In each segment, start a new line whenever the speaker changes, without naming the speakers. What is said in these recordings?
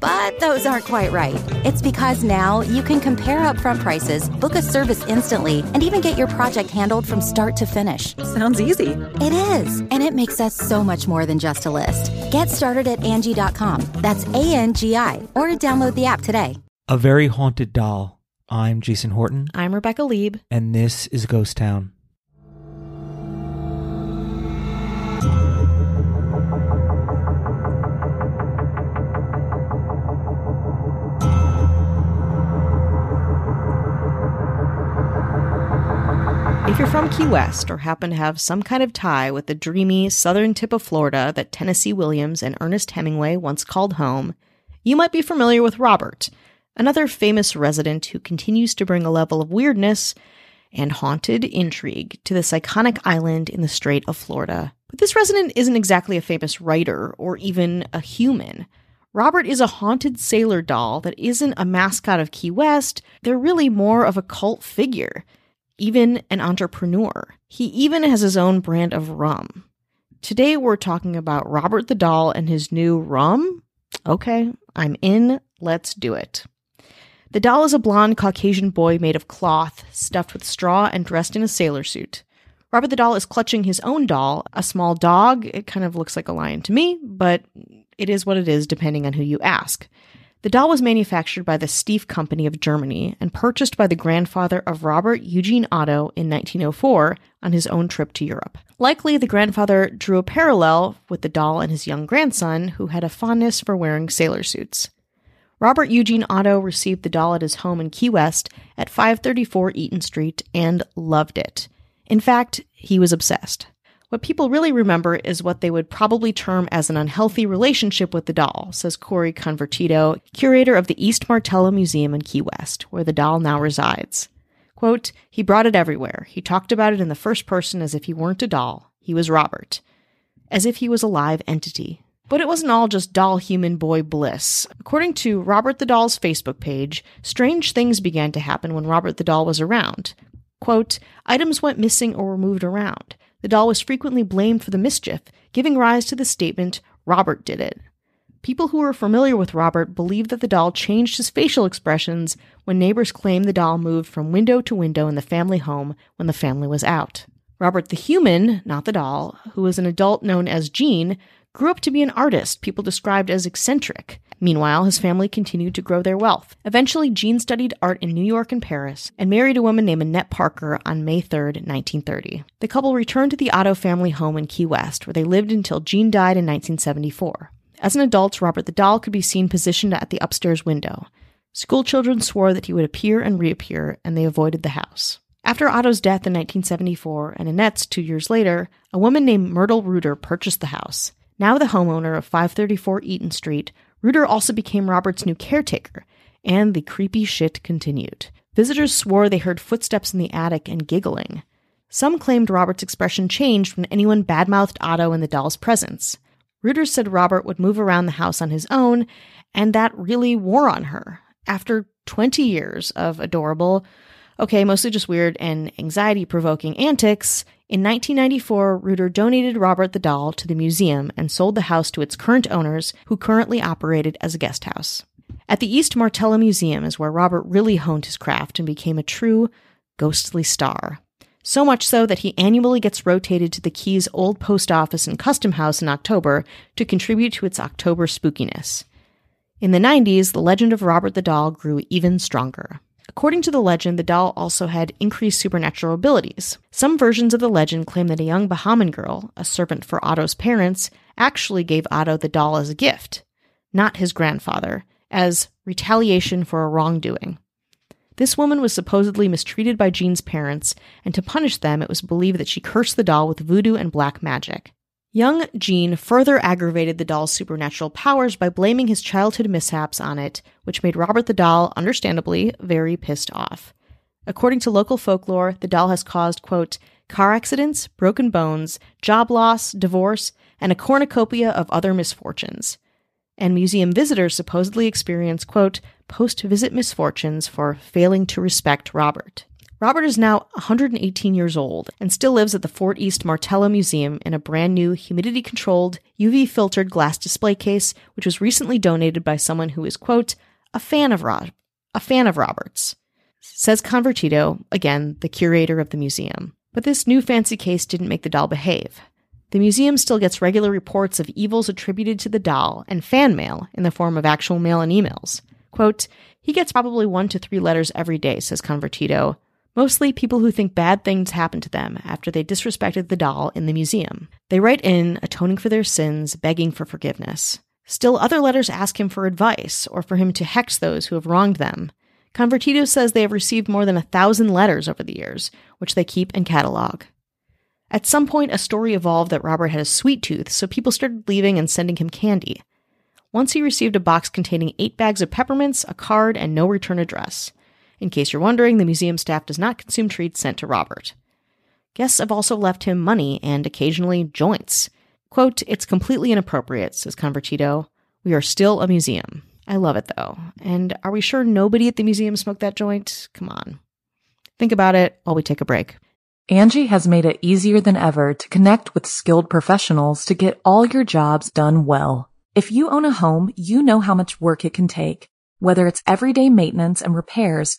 But those aren't quite right. It's because now you can compare upfront prices, book a service instantly, and even get your project handled from start to finish.
Sounds easy.
It is, and it makes us so much more than just a list. Get started at Angie.com. That's A N G I, or download the app today.
A Very Haunted Doll. I'm Jason Horton,
I'm Rebecca Leib.
and this is Ghost Town.
If you're from Key West or happen to have some kind of tie with the dreamy southern tip of Florida that Tennessee Williams and Ernest Hemingway once called home, you might be familiar with Robert, another famous resident who continues to bring a level of weirdness and haunted intrigue to this iconic island in the Strait of Florida. But this resident isn't exactly a famous writer or even a human. Robert is a haunted sailor doll that isn't a mascot of Key West, they're really more of a cult figure, even an entrepreneur. He even has his own brand of rum. Today we're talking about Robert the doll and his new rum. Okay, I'm in. Let's do it. The doll is a blonde Caucasian boy made of cloth, stuffed with straw and dressed in a sailor suit. Robert the doll is clutching his own doll, a small dog. It kind of looks like a lion to me, but it is what it is depending on who you ask. The doll was manufactured by the Steiff Company of Germany and purchased by the grandfather of Robert Eugene Otto in 1904 on his own trip to Europe. Likely, the grandfather drew a parallel with the doll and his young grandson, who had a fondness for wearing sailor suits. Robert Eugene Otto received the doll at his home in Key West at 534 Eaton Street and loved it. In fact, he was obsessed. What people really remember is what they would probably term as an unhealthy relationship with the doll, says Cori Convertito, curator of the East Martello Museum in Key West, where the doll now resides. Quote, he brought it everywhere. He talked about it in the first person as if he weren't a doll. He was Robert. As if he was a live entity. But it wasn't all just doll human boy bliss. According to Robert the Doll's Facebook page, strange things began to happen when Robert the Doll was around. Quote, items went missing or were moved around. The doll was frequently blamed for the mischief, giving rise to the statement, Robert did it. People who were familiar with Robert believed that the doll changed his facial expressions when neighbors claimed the doll moved from window to window in the family home when the family was out. Robert the human, not the doll, who was an adult known as Jean, grew up to be an artist people described as eccentric. Meanwhile, his family continued to grow their wealth. Eventually, Jean studied art in New York and Paris and married a woman named Annette Parker on May 3, 1930. The couple returned to the Otto family home in Key West, where they lived until Jean died in 1974. As an adult, Robert the doll could be seen positioned at the upstairs window. Schoolchildren swore that he would appear and reappear, and they avoided the house. After Otto's death in 1974 and Annette's two years later, a woman named Myrtle Reuter purchased the house. Now the homeowner of 534 Eaton Street, Reuter also became Robert's new caretaker, and the creepy shit continued. Visitors swore they heard footsteps in the attic and giggling. Some claimed Robert's expression changed when anyone badmouthed Otto in the doll's presence. Reuter said Robert would move around the house on his own, and that really wore on her. After 20 years of adorable, okay, mostly just weird and anxiety provoking antics, in 1994, Reuter donated Robert the doll to the museum and sold the house to its current owners, who currently operate it as a guest house. At the East Martello Museum is where Robert really honed his craft and became a true ghostly star. So much so that he annually gets rotated to the Key's old post office and custom house in October to contribute to its October spookiness. In the 90s, the legend of Robert the Doll grew even stronger. According to the legend, the doll also had increased supernatural abilities. Some versions of the legend claim that a young Bahamian girl, a servant for Otto's parents, actually gave Otto the doll as a gift, not his grandfather, as retaliation for a wrongdoing. This woman was supposedly mistreated by Jean's parents, and to punish them, it was believed that she cursed the doll with voodoo and black magic. Young Jean further aggravated the doll's supernatural powers by blaming his childhood mishaps on it, which made Robert the doll, understandably, very pissed off. According to local folklore, the doll has caused, quote, car accidents, broken bones, job loss, divorce, and a cornucopia of other misfortunes and museum visitors supposedly experience, quote, post visit misfortunes for failing to respect Robert. Robert is now 118 years old and still lives at the Fort East Martello Museum in a brand new humidity controlled, UV filtered glass display case, which was recently donated by someone who is, quote, a fan of Rob, a fan of Robert's. Says Convertito, again, the curator of the museum. But this new fancy case didn't make the doll behave. The museum still gets regular reports of evils attributed to the doll and fan mail in the form of actual mail and emails. Quote, he gets probably one to three letters every day, says Convertito. Mostly people who think bad things happened to them after they disrespected the doll in the museum. They write in, atoning for their sins, begging for forgiveness. Still, other letters ask him for advice or for him to hex those who have wronged them. Convertito says they have received more than a thousand letters over the years, which they keep and catalog. At some point, a story evolved that Robert had a sweet tooth, so people started leaving and sending him candy. Once he received a box containing eight bags of peppermints, a card, and no return address. In case you're wondering, the museum staff does not consume treats sent to Robert. Guests have also left him money and occasionally joints. Quote, It's completely inappropriate, says Convertito. We are still a museum. I love it though. And are we sure nobody at the museum smoked that joint? Come on. Think about it while we take a break.
Angie has made it easier than ever to connect with skilled professionals to get all your jobs done well. If you own a home, you know how much work it can take, whether it's everyday maintenance and repairs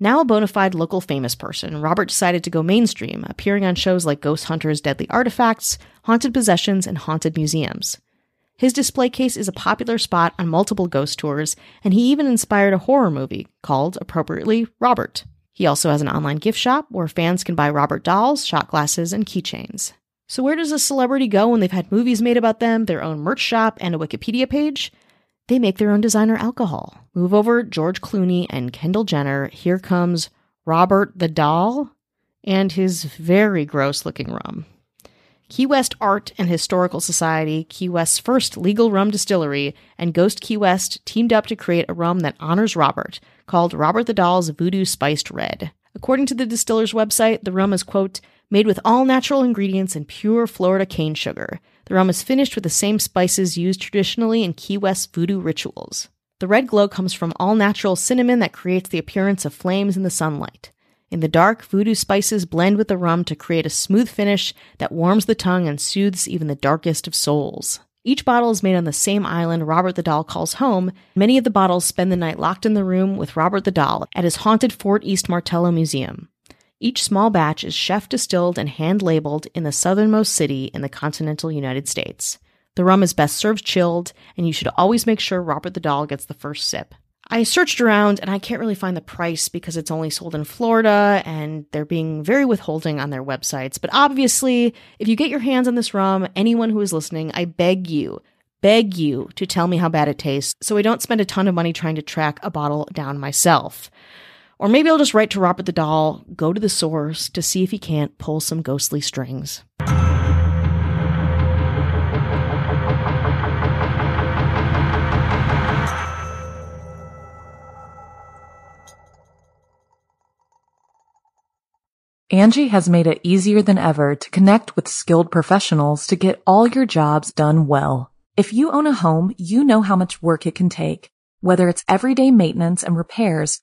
Now a bona fide local famous person, Robert decided to go mainstream, appearing on shows like Ghost Hunters Deadly Artifacts, Haunted Possessions, and Haunted Museums. His display case is a popular spot on multiple ghost tours, and he even inspired a horror movie called, appropriately, Robert. He also has an online gift shop where fans can buy Robert dolls, shot glasses, and keychains. So, where does a celebrity go when they've had movies made about them, their own merch shop, and a Wikipedia page? They make their own designer alcohol. Move over George Clooney and Kendall Jenner. Here comes Robert the Doll and his very gross looking rum. Key West Art and Historical Society, Key West's first legal rum distillery, and Ghost Key West teamed up to create a rum that honors Robert, called Robert the Doll's Voodoo Spiced Red. According to the distiller's website, the rum is, quote, made with all natural ingredients and pure Florida cane sugar. The rum is finished with the same spices used traditionally in Key West voodoo rituals. The red glow comes from all natural cinnamon that creates the appearance of flames in the sunlight. In the dark, voodoo spices blend with the rum to create a smooth finish that warms the tongue and soothes even the darkest of souls. Each bottle is made on the same island Robert the Doll calls home. Many of the bottles spend the night locked in the room with Robert the Doll at his haunted Fort East Martello Museum. Each small batch is chef distilled and hand labeled in the southernmost city in the continental United States. The rum is best served chilled, and you should always make sure Robert the Doll gets the first sip. I searched around and I can't really find the price because it's only sold in Florida and they're being very withholding on their websites. But obviously, if you get your hands on this rum, anyone who is listening, I beg you, beg you to tell me how bad it tastes so I don't spend a ton of money trying to track a bottle down myself. Or maybe I'll just write to Robert the Doll, go to the source to see if he can't pull some ghostly strings.
Angie has made it easier than ever to connect with skilled professionals to get all your jobs done well. If you own a home, you know how much work it can take, whether it's everyday maintenance and repairs